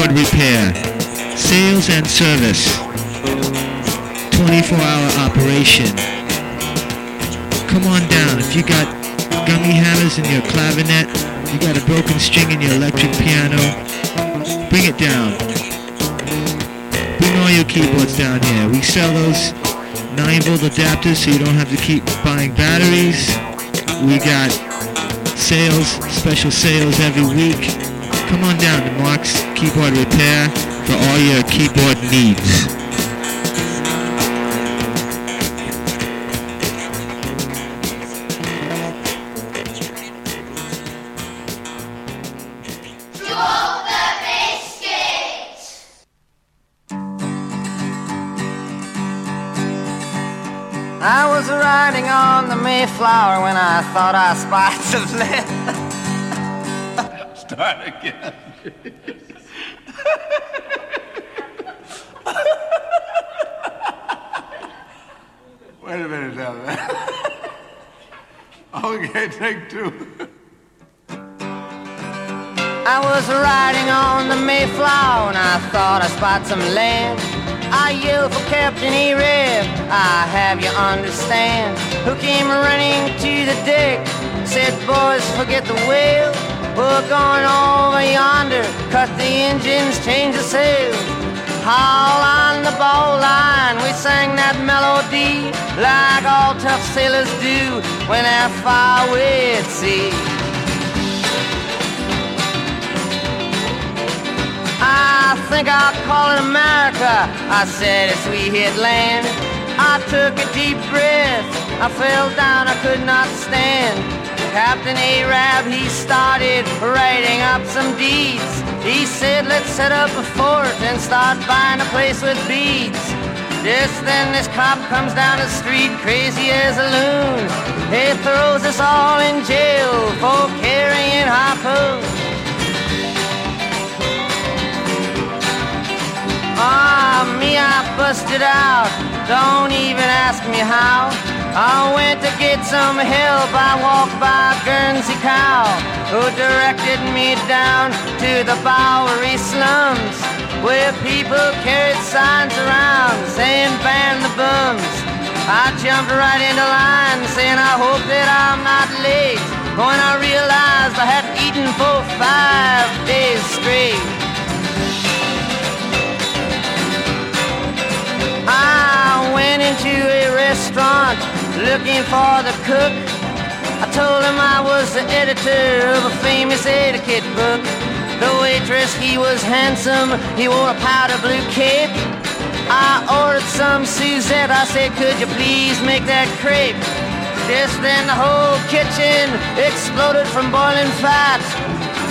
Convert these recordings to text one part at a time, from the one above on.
keyboard repair, sales and service, 24-hour operation. Come on down. If you got gummy hammers in your clavinet, you got a broken string in your electric piano, bring it down. Bring all your keyboards down here. We sell those 9 volt adapters so you don't have to keep buying batteries. We got sales, special sales every week. Come on down to Mark's Keyboard Repair for all your keyboard needs. I was riding on the Mayflower when I thought I spied some land. Start again. Wait a minute now, okay, take two. I was riding on the Mayflower and I thought I spied some land. I yelled for Captain Arab, I have you understand. Who came running to the deck, said, boys, forget the whale. We're going over yonder, cut the engines, change the sails. Haul on the bow line, we sang that melody like all tough sailors do when they're far away at sea. I think I'll call it America. I said as we hit land. I took a deep breath. I fell down, I could not stand. Captain Arab, he started writing up some deeds. He said, let's set up a fort and start buying a place with beads. Just then this cop comes down the street crazy as a loon. He throws us all in jail for carrying harpoons. Ah, me, I busted out. Don't even ask me how. I went to get some help. I walked by Guernsey Cow, who directed me down to the Bowery slums, where people carried signs around saying ban the bums. I jumped right into line saying I hope that I'm not late. When I realized I had eaten for five days straight. I went into a restaurant looking for the cook. I told him I was the editor of a famous etiquette book. The waitress, he was handsome, he wore a powder blue cape. I ordered some Suzette, I said, could you please make that crepe? Just then the whole kitchen exploded from boiling fat.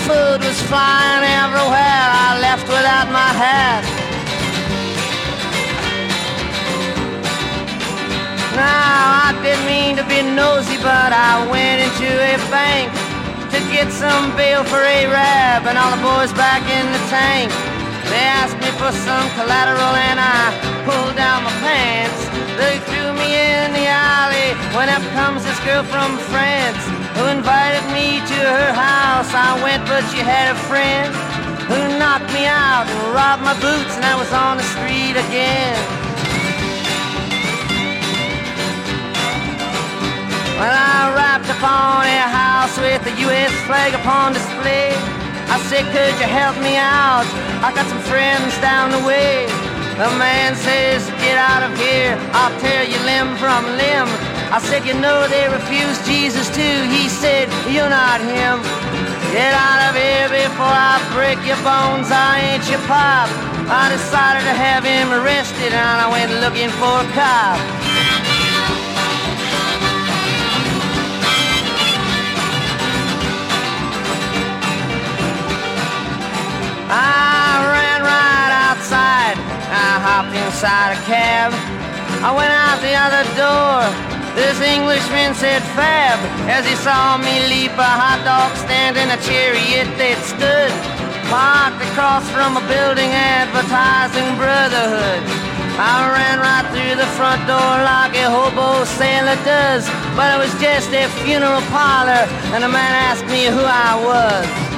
Food was flying everywhere, I left without my hat. Now, I didn't mean to be nosy, but I went into a bank to get some bail for Arab and all the boys back in the tank. They asked me for some collateral and I pulled down my pants. They threw me in the alley when up comes this girl from France who invited me to her house. I went, but she had a friend who knocked me out and robbed my boots, and I was on the street again. Well, I rapped upon a house with the U.S. flag upon display. I said, could you help me out? I got some friends down the way. The man says, get out of here. I'll tear you limb from limb. I said, you know they refused Jesus too. He said, you're not him. Get out of here before I break your bones. I ain't your pop. I decided to have him arrested and I went looking for a cop. I ran right outside. I hopped inside a cab. I went out the other door. This Englishman said fab as he saw me leap a hot dog stand in a chariot that stood parked across from a building advertising brotherhood. I ran right through the front door like a hobo sailor does, but it was just a funeral parlor, and the man asked me who I was.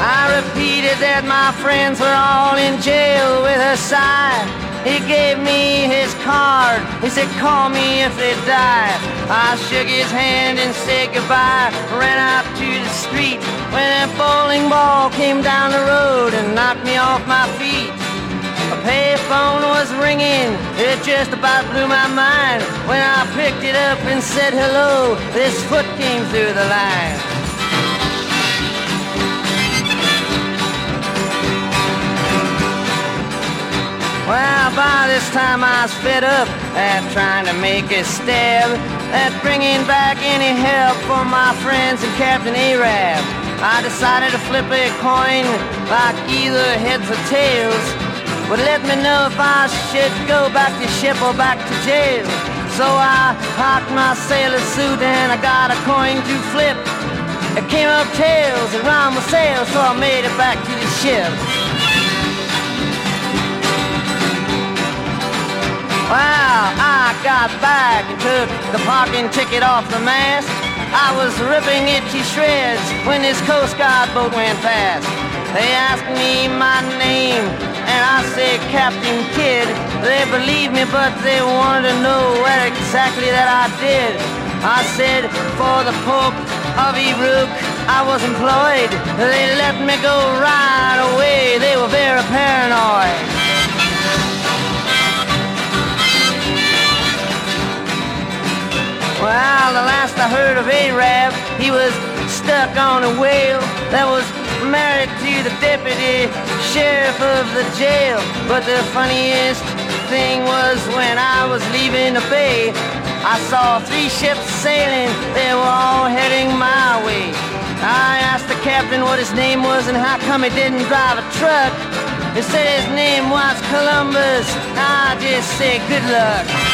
I repeated that my friends were all in jail with a sigh. He gave me his card. He said, call me if they die. I shook his hand and said goodbye. Ran out to the street when a bowling ball came down the road and knocked me off my feet. A payphone was ringing. It just about blew my mind. When I picked it up and said hello, this foot came through the line. Well, by this time I was fed up at trying to make a stab at bringing back any help for my friends and Captain Arab. I decided to flip a coin like either heads or tails. Would let me know if I should go back to ship or back to jail. So I hocked my sailor suit and I got a coin to flip. It came up tails and round my sails, so I made it back to the ship. Well, I got back and took the parking ticket off the mast. I was ripping it to shreds when this Coast Guard boat went past. They asked me my name, and I said Captain Kidd. They believed me, but they wanted to know what exactly that I did. I said, for the Pope of Erook, I was employed. They let me go right away. Stuck on a whale that was married to the deputy sheriff of the jail. But the funniest thing was when I was leaving the bay, I saw three ships sailing, they were all heading my way. I asked the captain what his name was and how come he didn't drive a truck. He said his name was Columbus. I just said good luck.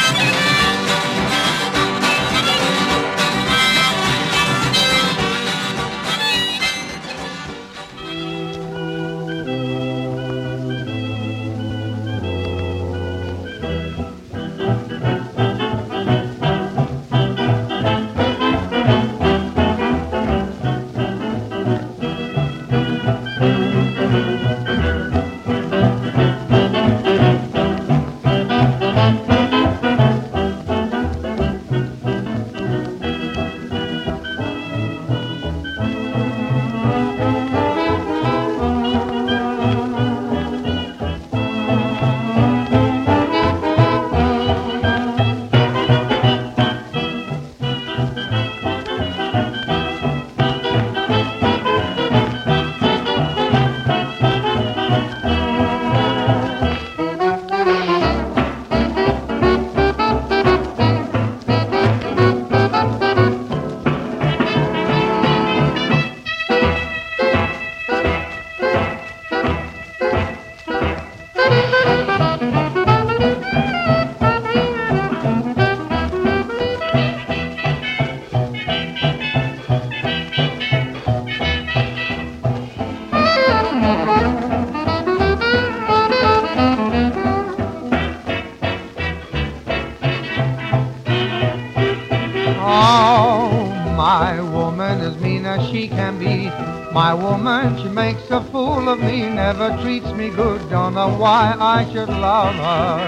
My woman, she makes a fool of me, never treats me good. Don't know why I should love her.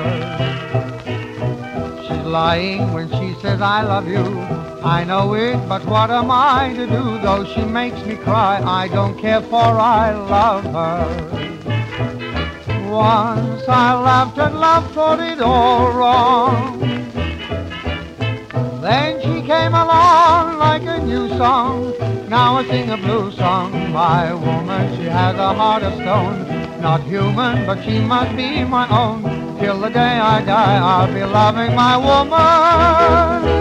She's lying when she says I love you. I know it, but what am I to do? Though she makes me cry, I don't care for I love her. Once I laughed at love, thought it all wrong. Then she came along like a new song. Now I sing a blue song. My woman, she has a heart of stone. Not human, but she must be my own. Till the day I die, I'll be loving my woman.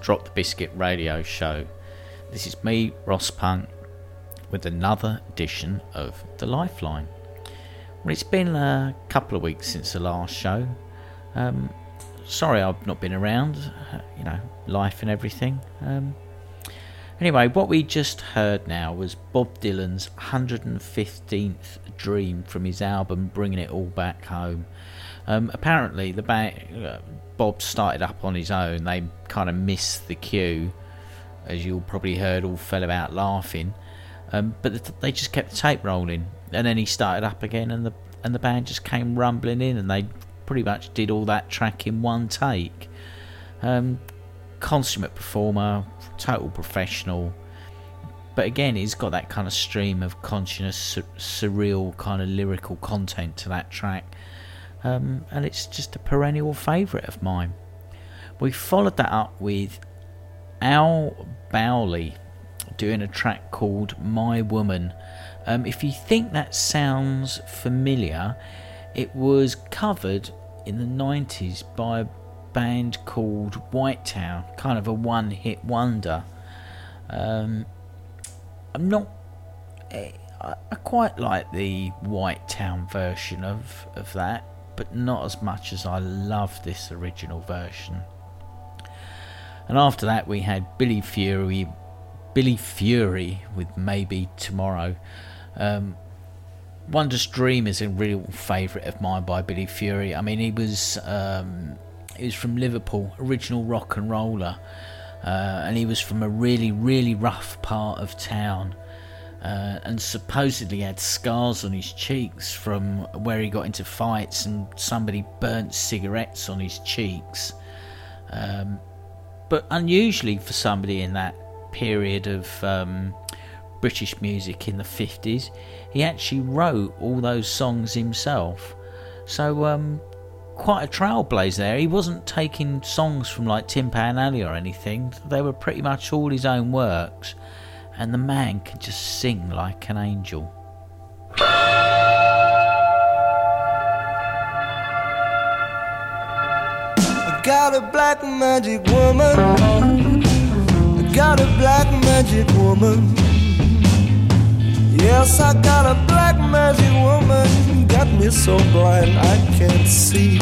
Drop the Biscuit Radio Show. This is me, Ross Punk, with another edition of The Lifeline. Well, it's been a couple of weeks since the last show. Um, sorry I've not been around, uh, you know, life and everything. Um, anyway, what we just heard now was Bob Dylan's 115th Dream from his album Bringing It All Back Home. Um, apparently, the band, uh, Bob started up on his own. They kind of missed the cue, as you'll probably heard, all fell about laughing. Um, but the, they just kept the tape rolling, and then he started up again, and the and the band just came rumbling in, and they pretty much did all that track in one take. Um, consummate performer, total professional. But again, he's got that kind of stream of conscious, sur- surreal kind of lyrical content to that track um, and it's just a perennial favourite of mine. We followed that up with Al Bowlly doing a track called My Woman. Um, if you think that sounds familiar, it was covered in the 90s by a band called White Town, kind of a one hit wonder. Um, I'm not. eh, I I quite like the White Town version of, of that, but not as much as I love this original version. And after that, we had Billy Fury, Billy Fury with Maybe Tomorrow. Um, Wondrous Dream is a real favourite of mine by Billy Fury. I mean, he was um, he was from Liverpool, original rock and roller, uh, and he was from a really, really rough part of town. Uh, and supposedly had scars on his cheeks from where he got into fights and somebody burnt cigarettes on his cheeks. Um, but unusually for somebody in that period of um, British music in the 50s, he actually wrote all those songs himself. So, um, quite a trailblazer there. He wasn't taking songs from like Tin Pan Alley or anything, they were pretty much all his own works and the man can just sing like an angel. I got a black magic woman. I got a black magic woman. Yes, I got a black magic woman. Got me so blind I can't see.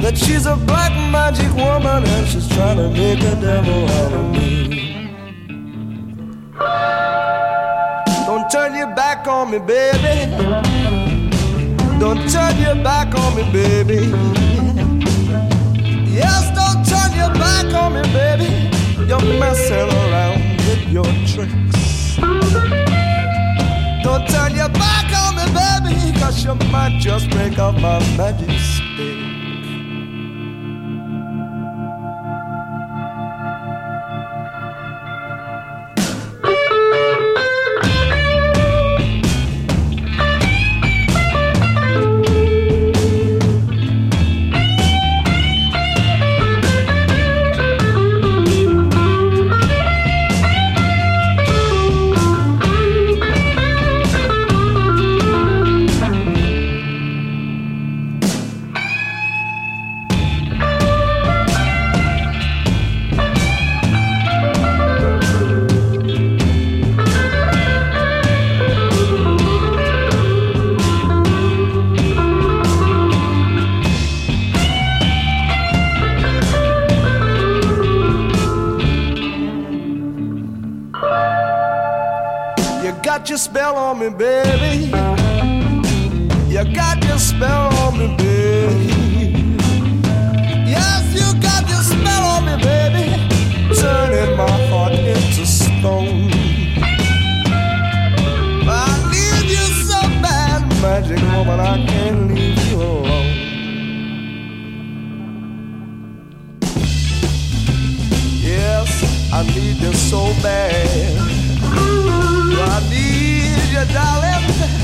That she's a black magic woman and she's trying to make a devil out of me. On me, baby. Don't turn your back on me, baby. Yes, don't turn your back on me, baby. You're messing around with your tricks. Don't turn your back on me, baby, cause you might just break up my magic stick. Got your spell on me, baby. You got your spell on me, baby. Yes, you got your spell on me, baby. Turning my heart into stone. I need you so bad, magic woman. I can't leave you alone. Yes, I need you so bad. I need you, darling.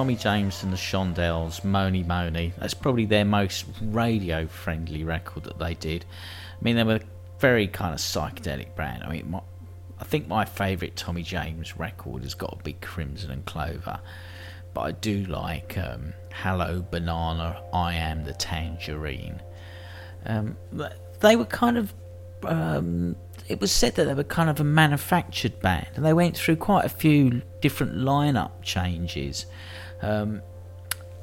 Tommy James and the Shondells, Mony Mony. That's probably their most radio friendly record that they did. I mean, they were a very kind of psychedelic band. I mean, my, I think my favourite Tommy James record has got to be Crimson and Clover. But I do like um, Hello Banana, I Am the Tangerine. Um, they were kind of um, it was said that they were kind of a manufactured band, and they went through quite a few different lineup changes. Um,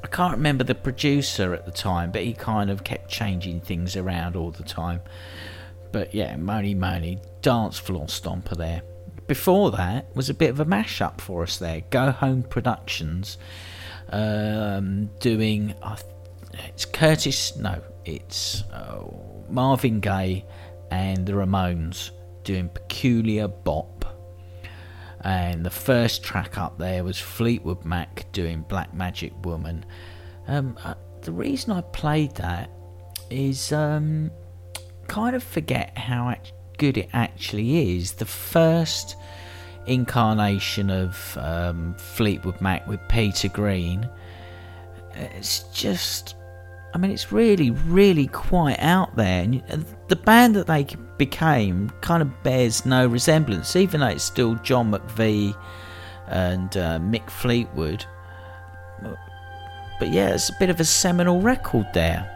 I can't remember the producer at the time, but he kind of kept changing things around all the time. But yeah, Mony Mony, dance floor stomper there. Before that was a bit of a mashup for us there. Go Home Productions um, doing. Uh, it's Curtis. No, it's uh, Marvin Gaye and the Ramones doing Peculiar Bop. And the first track up there was Fleetwood Mac doing Black Magic Woman. Um, uh, the reason I played that is um, kind of forget how good it actually is. The first incarnation of um, Fleetwood Mac with Peter Green, it's just I mean, it's really, really quite out there. And the band that they became kind of bears no resemblance, even though it's still John McVie and uh, Mick Fleetwood. But yeah, it's a bit of a seminal record there.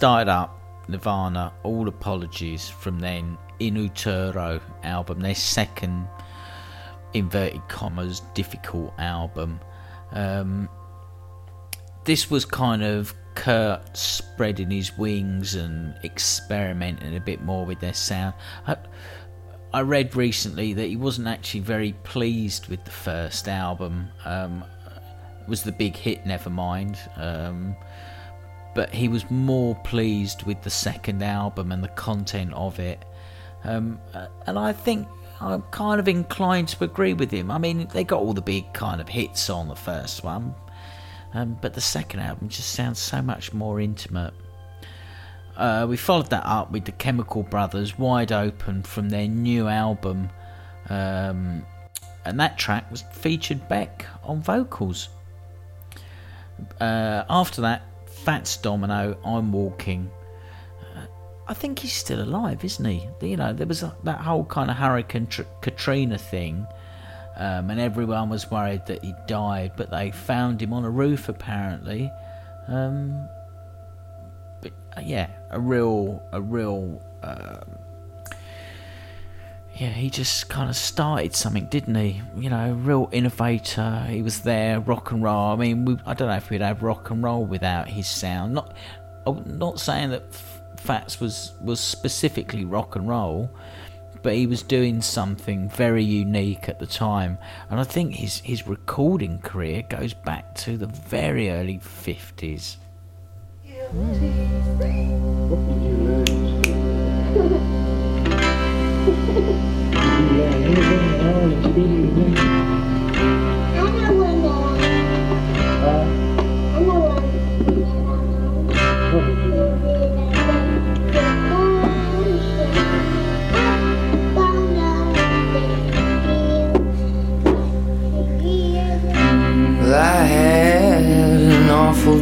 Started up Nirvana, All Apologies, from then In Utero album, their second, inverted commas, difficult album. Um, this was kind of Kurt spreading his wings and experimenting a bit more with their sound. I, I read recently that he wasn't actually very pleased with the first album. Um, it was the big hit, Nevermind. Um, but he was more pleased with the second album and the content of it. Um, and I think I'm kind of inclined to agree with him. I mean, they got all the big kind of hits on the first one, um, but the second album just sounds so much more intimate. Uh, we followed that up with the Chemical Brothers, Wide Open, from their new album, um, and that track was featured Beck on vocals. Uh, after that, Fats Domino, I'm Walking. Uh, I think he's still alive, isn't he? You know, there was that whole kind of Hurricane Tr- Katrina thing, um, and everyone was worried that he died, but they found him on a roof apparently. Um, but uh, yeah, a real, a real. Um, yeah, he just kind of started something, didn't he? You know, real innovator. He was there, rock and roll. I mean, we, I don't know if we'd have rock and roll without his sound. Not, I'm not saying that Fats was was specifically rock and roll, but he was doing something very unique at the time. And I think his his recording career goes back to the very early fifties.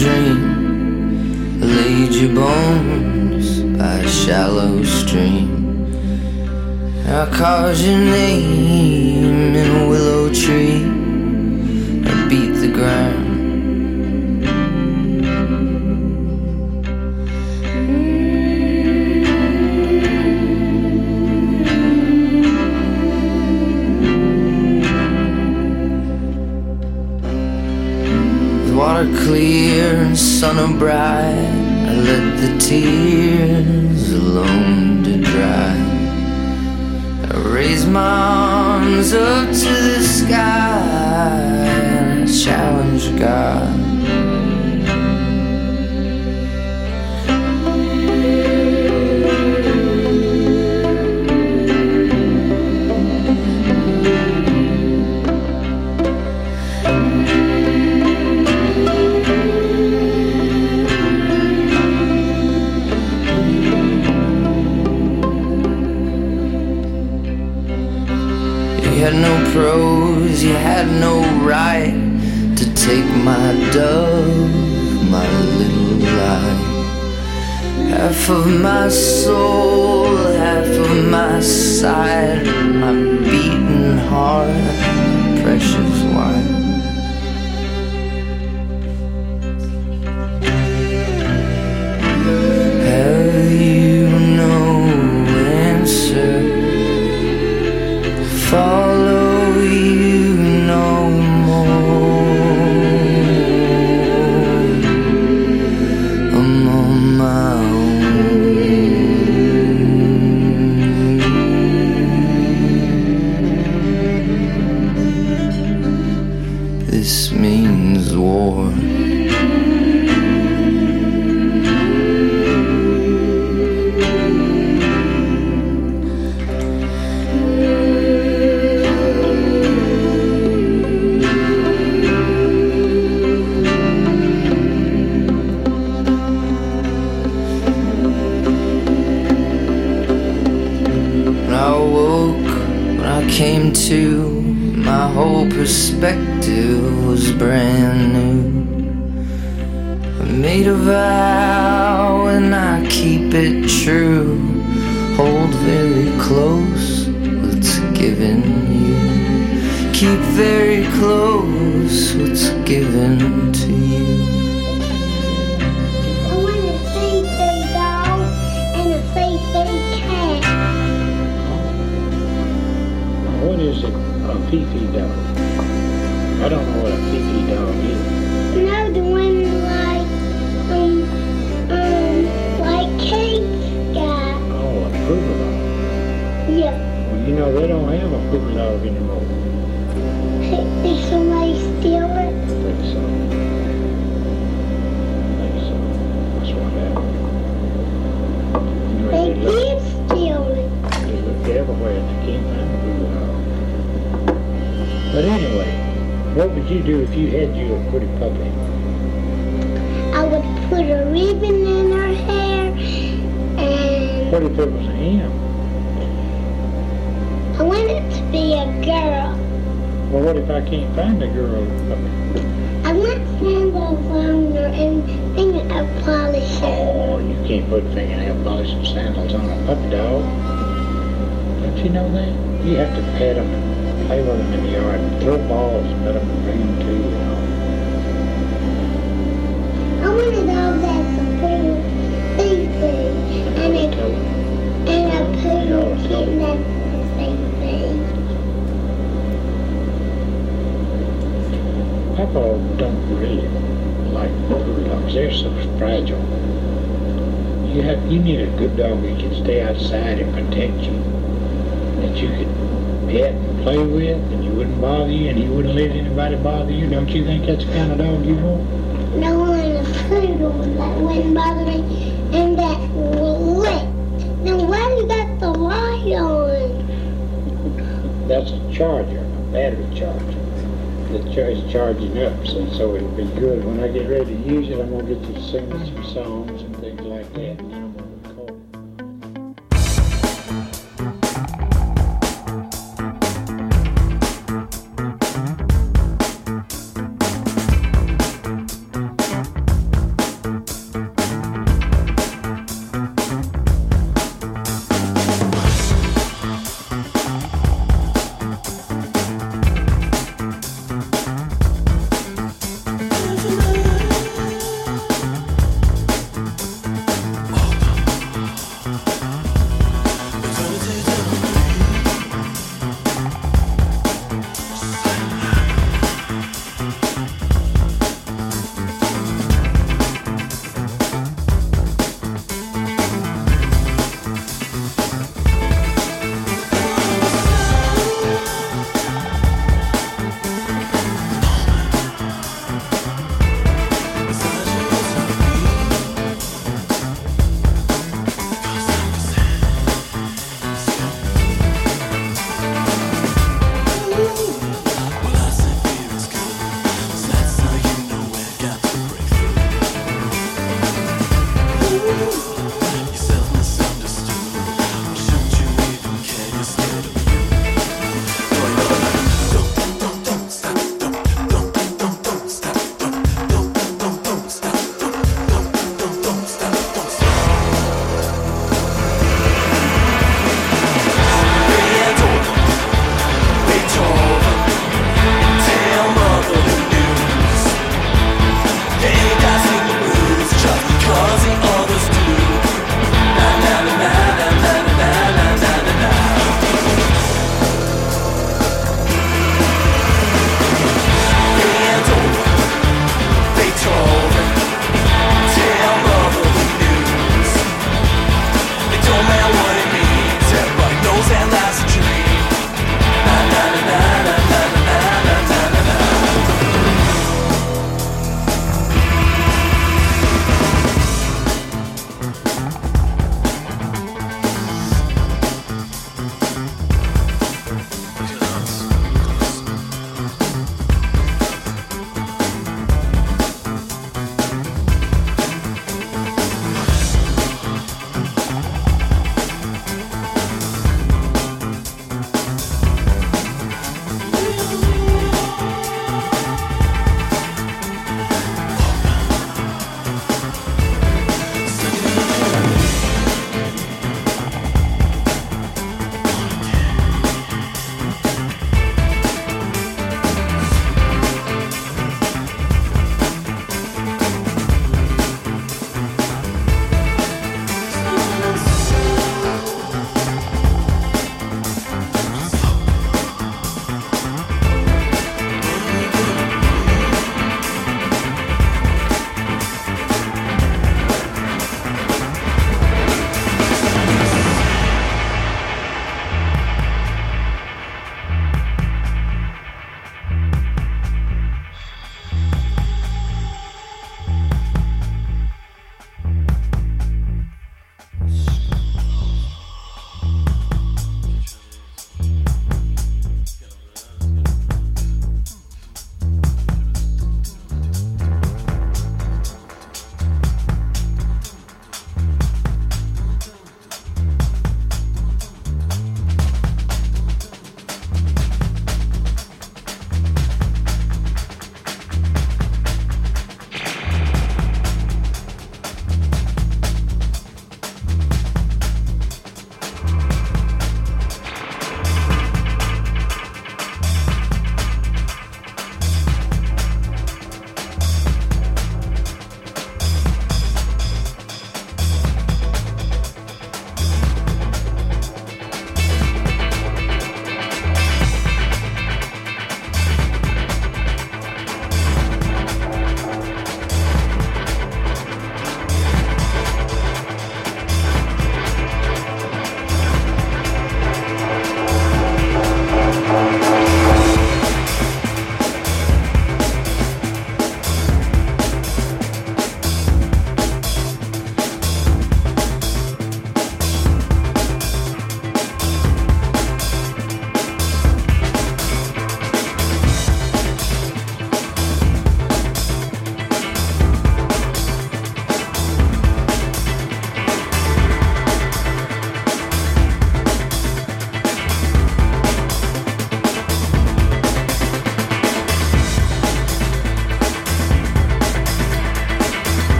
dream. I laid your bones by a shallow stream. I called your name in a willow tree I beat the ground. The water clear and sun bright. I let the tears alone to dry. I raise my arms up to the sky and challenge God. Had no right to take my dove, my little life. Half of my soul, half of my side, my beating heart, precious wife. Perspective was brand new. I made a vow and I keep it true. Hold very close what's given you. Keep very close what's given to you. I want a Fei doll and a Fei cat. What is it, a Fifi dog? I don't know what a Fifi dog is. No, the one like, um, um, like Kate's got. Oh, a poodle dog. Yeah. Well, you know, they don't have a poodle dog anymore. Did somebody steal it? I think so. I think so. That's what happened. You know, They they did steal it. they look everywhere and they can't the poodle dog. But anyway, what would you do if you had you a pretty puppy? I would put a ribbon in her hair and What if it was a him? I want it to be a girl. Well, what if I can't find a girl puppy? I want sandals on her and fingernail polishes. Oh, you can't put fingernail polish and sandals on a puppy dog. Don't you know that? You have to pet them play with them in the yard throw balls and let them bring them to you. you know. I want a dog that's a poodle baby and a and a poodle kitten that's the same thing. Papa don't really like poodle dogs. They're so fragile. You have you need a good dog that can stay outside and protect you. That you can pet play with and you wouldn't bother you and he wouldn't let anybody bother you. Don't you think that's the kind of dog you want? No one a poodle that wouldn't bother me and that lit. Now why you got the light on? That's a charger, a battery charger. The charge is charging up, so, so it'll be good. When I get ready to use it, I'm gonna get you to sing some songs and things like that,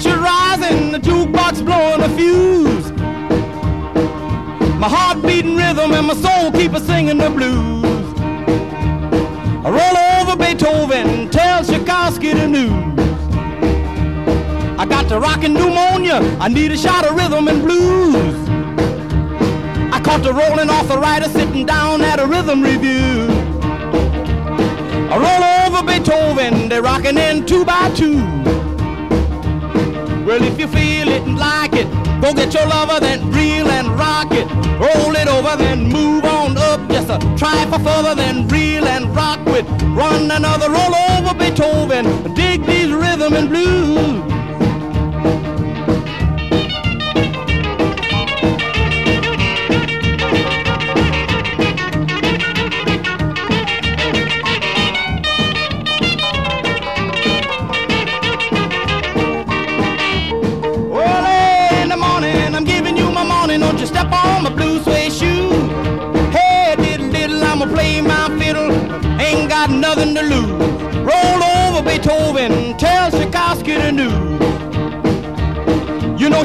temperature rising, the jukebox blowing a fuse. My heart beating rhythm and my soul keep a singing the blues. I roll over Beethoven, tell Tchaikovsky the news. I got the rockin' pneumonia, I need a shot of rhythm and blues. I caught the rolling arthritis sitting down at a rhythm revue. I roll over Beethoven, they're rocking in two by two. Well, if you feel it and like it, go get your lover, then reel and rock it. Roll it over, then move on up. Just a try for further, then reel and rock with. Run another roll over Beethoven. Dig these rhythm and blues.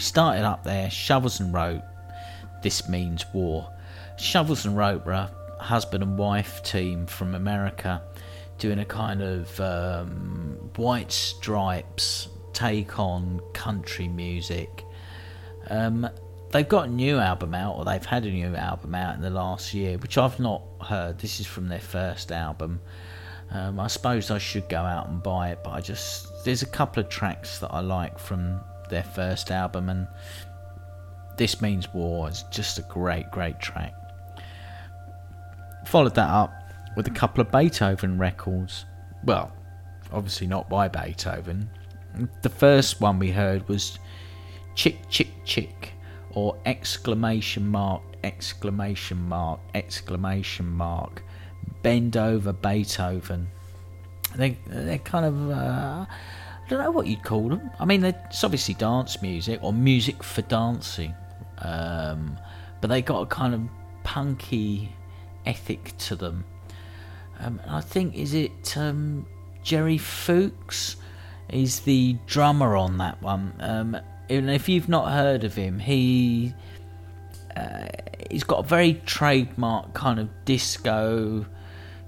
We started up there, Shovels and Rope. This means war. Shovels and Rope were a husband and wife team from America doing a kind of um, white stripes take on country music. Um, they've got a new album out, or they've had a new album out in the last year, which I've not heard. This is from their first album. Um, I suppose I should go out and buy it, but I just there's a couple of tracks that I like from their first album, and this means war is just a great, great track. Followed that up with a couple of Beethoven records. Well, obviously not by Beethoven. The first one we heard was Chick Chick Chick or exclamation mark exclamation mark exclamation mark bend over Beethoven. They they're kind of uh, don't know what you'd call them. I mean, it's obviously dance music or music for dancing, um, but they got a kind of punky ethic to them. Um, I think is it um, Jerry Fuchs is the drummer on that one. Um, and if you've not heard of him, he uh, he's got a very trademark kind of disco,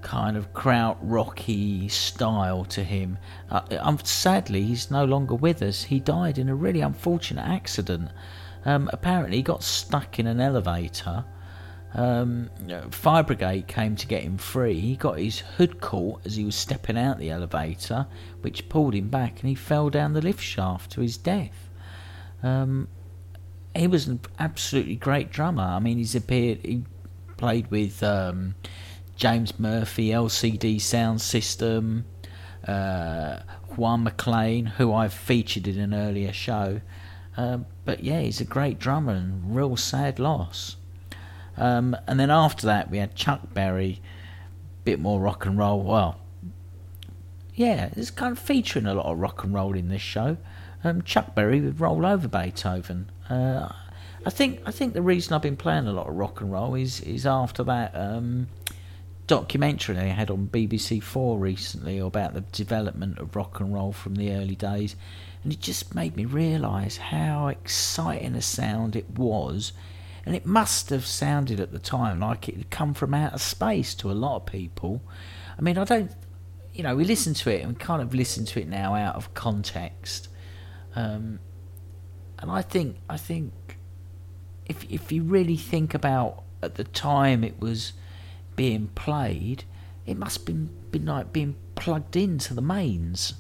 kind of kraut rocky style to him. Uh, um, sadly, he's no longer with us. He died in a really unfortunate accident. Um, apparently, he got stuck in an elevator. Um, fire brigade came to get him free. He got his hood caught as he was stepping out the elevator, which pulled him back, and he fell down the lift shaft to his death. Um, he was an absolutely great drummer. I mean, he's appeared. He played with um, James Murphy, LCD Soundsystem, uh, Juan MacLean, who I've featured in an earlier show. Um, but yeah, he's a great drummer and real sad loss. Um, and then after that, we had Chuck Berry, bit more rock and roll. Well, yeah, it's kind of featuring a lot of rock and roll in this show. Um, Chuck Berry would roll over Beethoven. Uh, I think I think the reason I've been playing a lot of rock and roll is is after that um, documentary they had on BBC Four recently about the development of rock and roll from the early days, and it just made me realise how exciting a sound it was, and it must have sounded at the time like it had come from outer space to a lot of people. I mean, I don't, you know, we listen to it and kind of listen to it now out of context. Um, and I think I think if if you really think about at the time it was being played, it must have been, been like being plugged into the mains.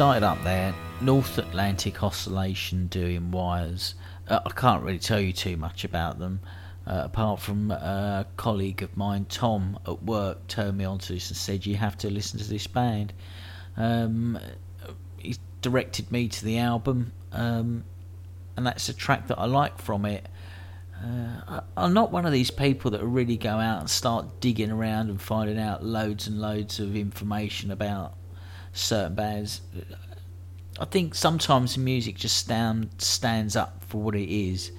Started up there, North Atlantic Oscillation doing wires. Uh, I can't really tell you too much about them, uh, apart from a colleague of mine, Tom, at work, turned me onto this and said, You have to listen to this band. Um, he directed me to the album, um, and that's a track that I like from it. Uh, I, I'm not one of these people that really go out and start digging around and finding out loads and loads of information about certain bands. I think sometimes music just stand, stands up for what it is,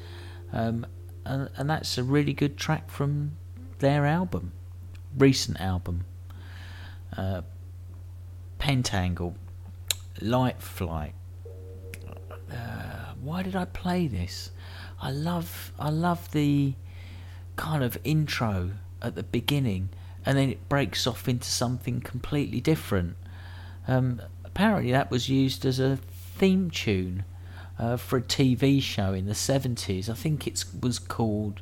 um, and, and that's a really good track from their album, recent album. Uh, Pentangle, Light Flight. Uh, why did I play this? I love I love the kind of intro at the beginning, and then it breaks off into something completely different. Um, apparently, that was used as a theme tune uh, for a TV show in the seventies. I think it was called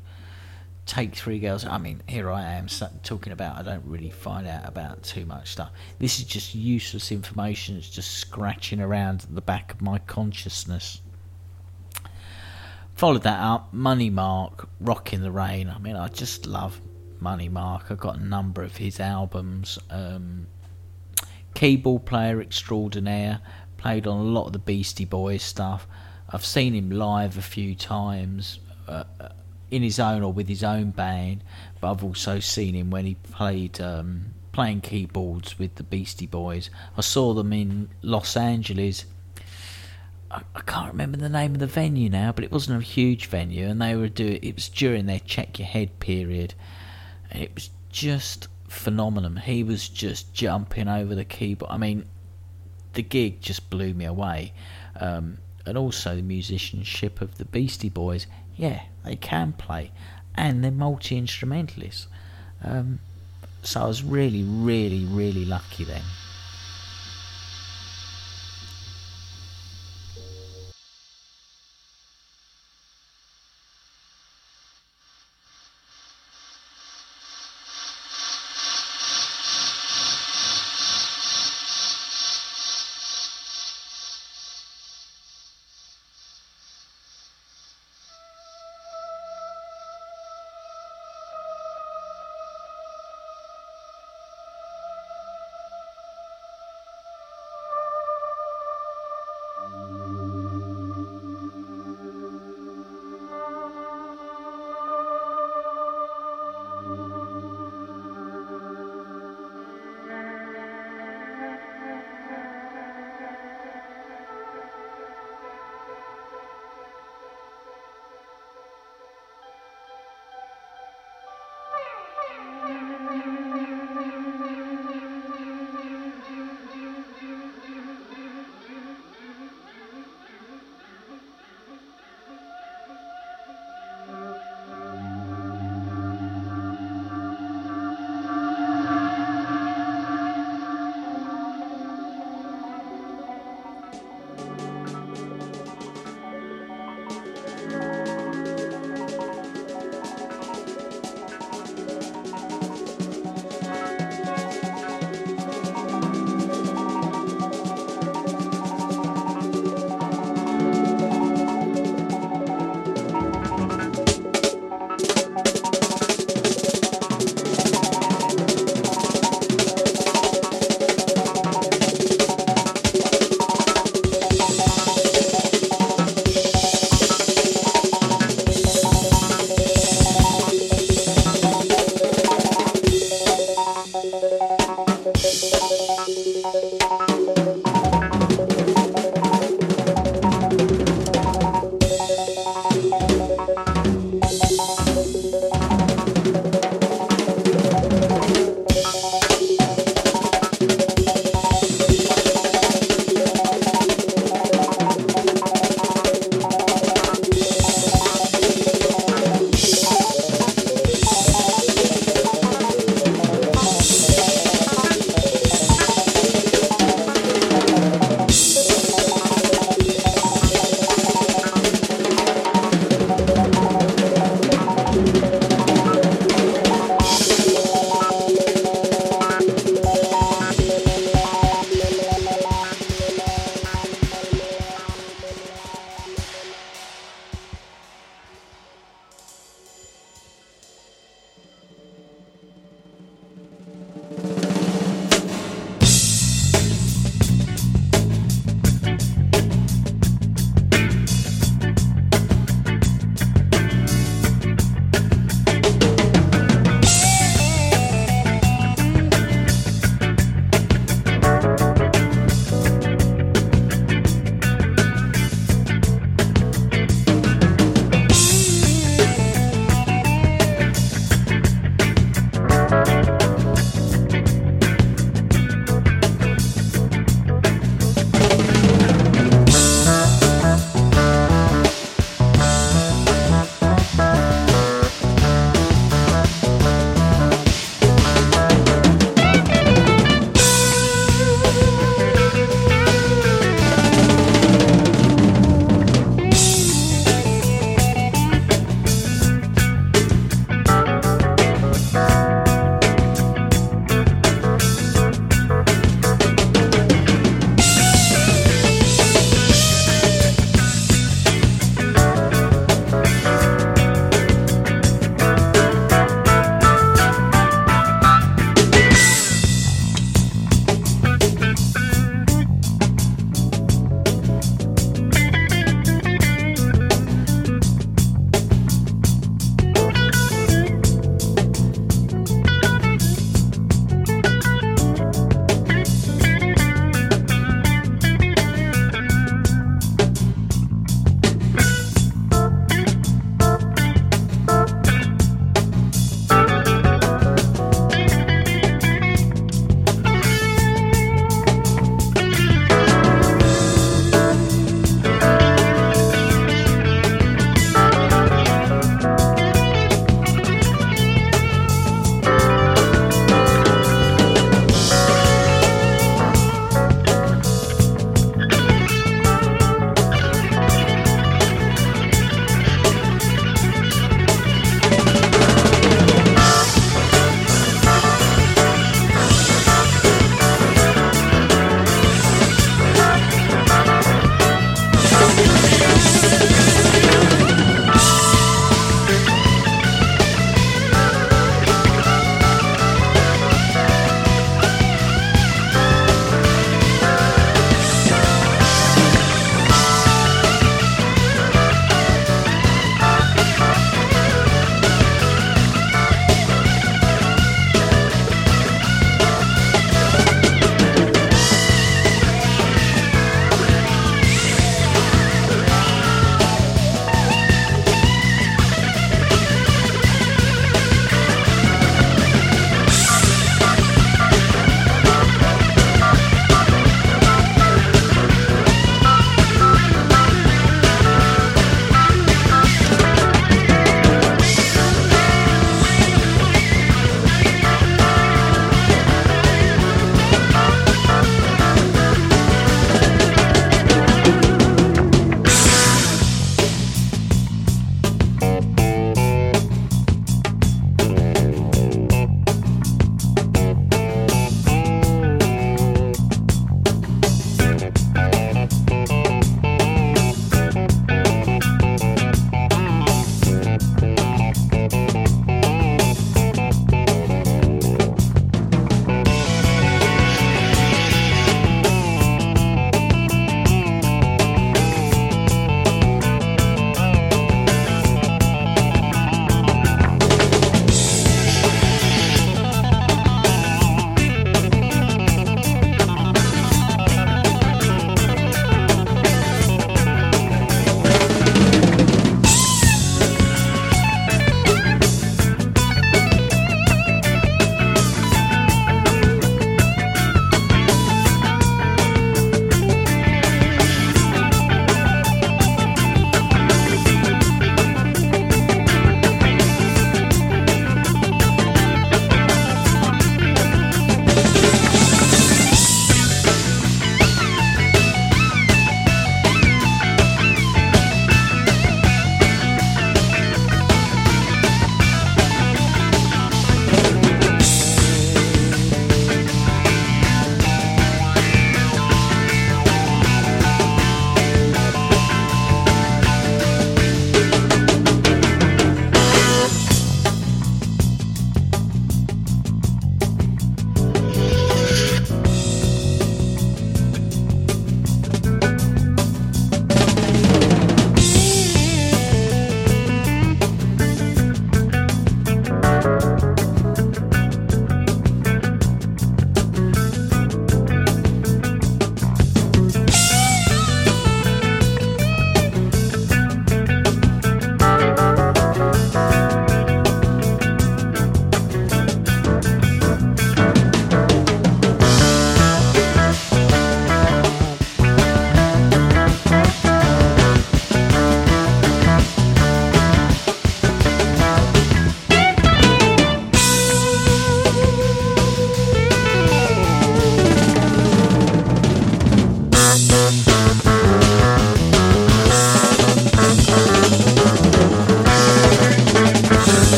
Take Three Girls. I mean, here I am talking about. I don't really find out about too much stuff. This is just useless information. It's just scratching around at the back of my consciousness. Followed that up, Money Mark, Rock in the Rain. I mean, I just love Money Mark. I've got a number of his albums. Um, keyboard player extraordinaire, played on a lot of the Beastie Boys stuff. I've seen him live a few times, uh, in his own or with his own band, but I've also seen him when he played um, playing keyboards with the Beastie Boys. I saw them in Los Angeles. I, I can't remember the name of the venue now, but it wasn't a huge venue, and they were doing. It was during their check your head period, and it was just phenomenal. He was just jumping over the keyboard. I mean, the gig just blew me away. Um, and also the musicianship of the Beastie Boys. Yeah, they can play, and they're multi instrumentalists. Um, so I was really, really, really lucky then.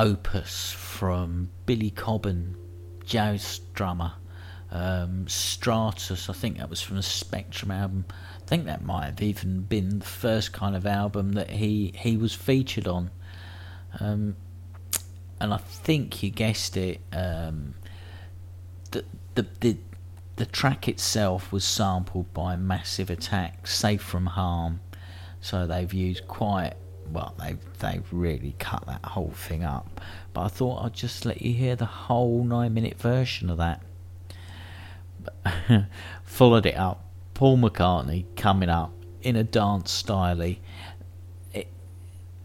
opus from Billy Cobham, jazz drummer. Um, Stratus, I think that was from a Spectrum album. I think that might have even been the first kind of album that he, he was featured on. Um, and I think you guessed it. Um, the, the, the the track itself was sampled by Massive Attack, Safe from Harm. So they've used quite well, they've they've really cut that whole thing up. But I thought I'd just let you hear the whole nine-minute version of that. Followed it up, Paul McCartney coming up in a dance style. It,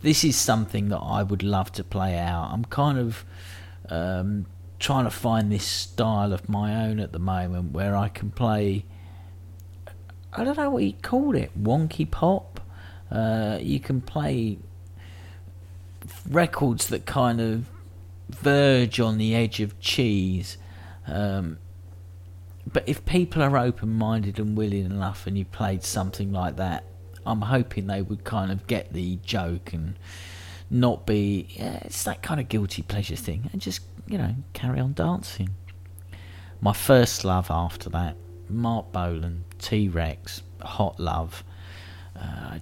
this is something that I would love to play out. I'm kind of um, trying to find this style of my own at the moment where I can play. I don't know what you call it, wonky pop. Uh, you can play records that kind of verge on the edge of cheese. Um, but if people are open minded and willing enough and you played something like that, I'm hoping they would kind of get the joke and not be. Yeah, it's that kind of guilty pleasure thing and just, you know, carry on dancing. My first love after that, Marc Bolan, T Rex, Hot Love. Uh,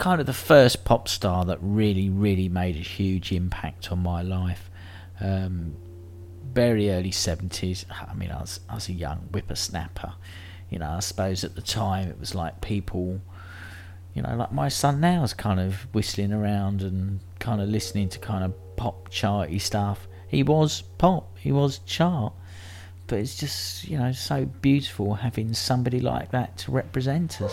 kind of the first pop star that really, really made a huge impact on my life. Um, very early 70s. I mean, I was, I was a young whippersnapper. You know, I suppose at the time it was like people, you know, like my son now is kind of whistling around and kind of listening to kind of pop charty stuff. He was pop, he was chart. But it's just, you know, so beautiful having somebody like that to represent us.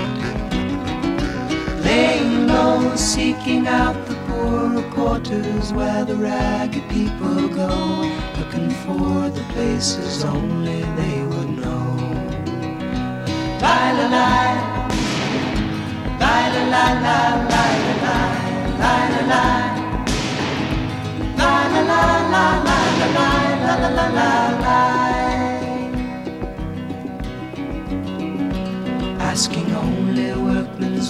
Low, seeking out the poorer quarters where the ragged people go, looking for the places only they would know. Lie, lie, lie. Asking only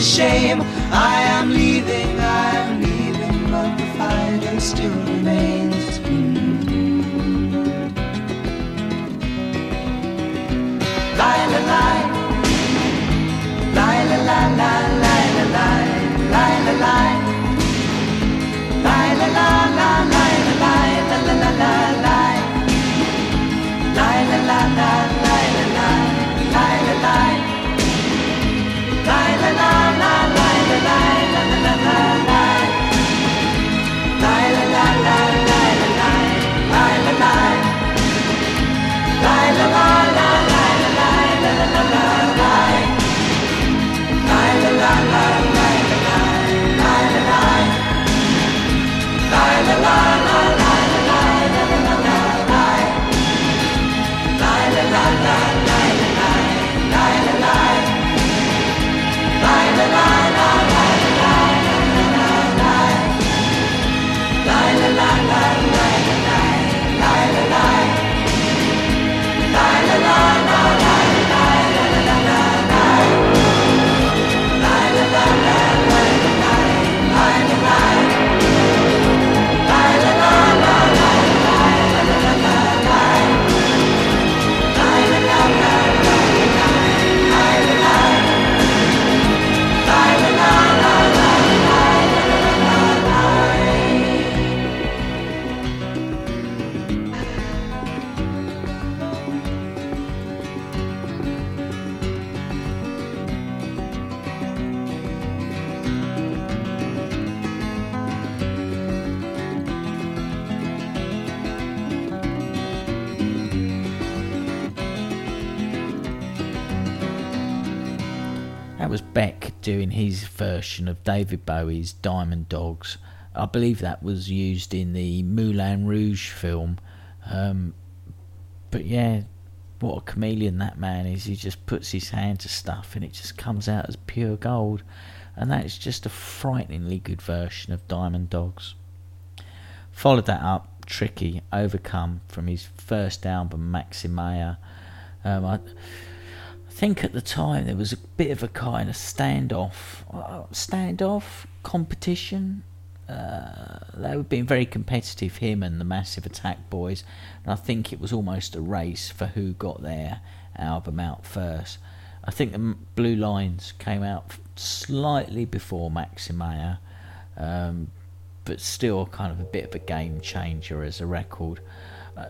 Shame. I doing his version of David Bowie's Diamond Dogs. I believe that was used in the Moulin Rouge film. Um, but yeah, what a chameleon that man is. He just puts his hand to stuff and it just comes out as pure gold. And that is just a frighteningly good version of Diamond Dogs. Followed that up, Tricky, Overcome, from his first album, Maxinquaye. Um, I, think at the time there was a bit of a kind of standoff, uh, standoff competition. Uh, they were being very competitive, him and the Massive Attack boys, and I think it was almost a race for who got their album out first. I think the Blue Lines came out slightly before Maxinquaye, um, but still kind of a bit of a game changer as a record. Uh,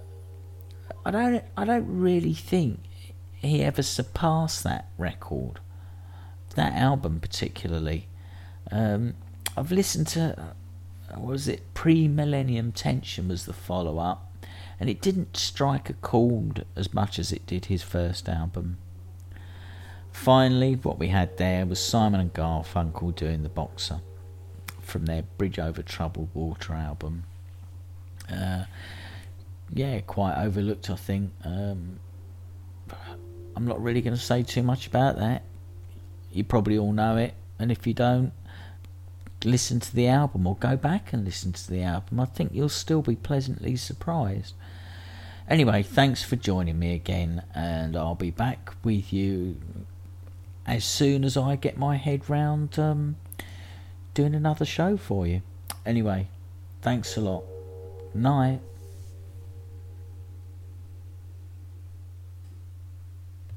I don't, I don't really think he ever surpassed that record, that album particularly. Um, I've listened to, uh, was it, Pre Millennium Tension was the follow up, and it didn't strike a chord as much as it did his first album. Finally, what we had there was Simon and Garfunkel doing The Boxer from their Bridge Over Troubled Water album. Uh, yeah, quite overlooked, I think. Um, I'm not really going to say too much about that. You probably all know it, and if you don't, listen to the album or go back and listen to the album. I think you'll still be pleasantly surprised. Anyway, thanks for joining me again, and I'll be back with you as soon as I get my head round um, doing another show for you. Anyway, thanks a lot. Night.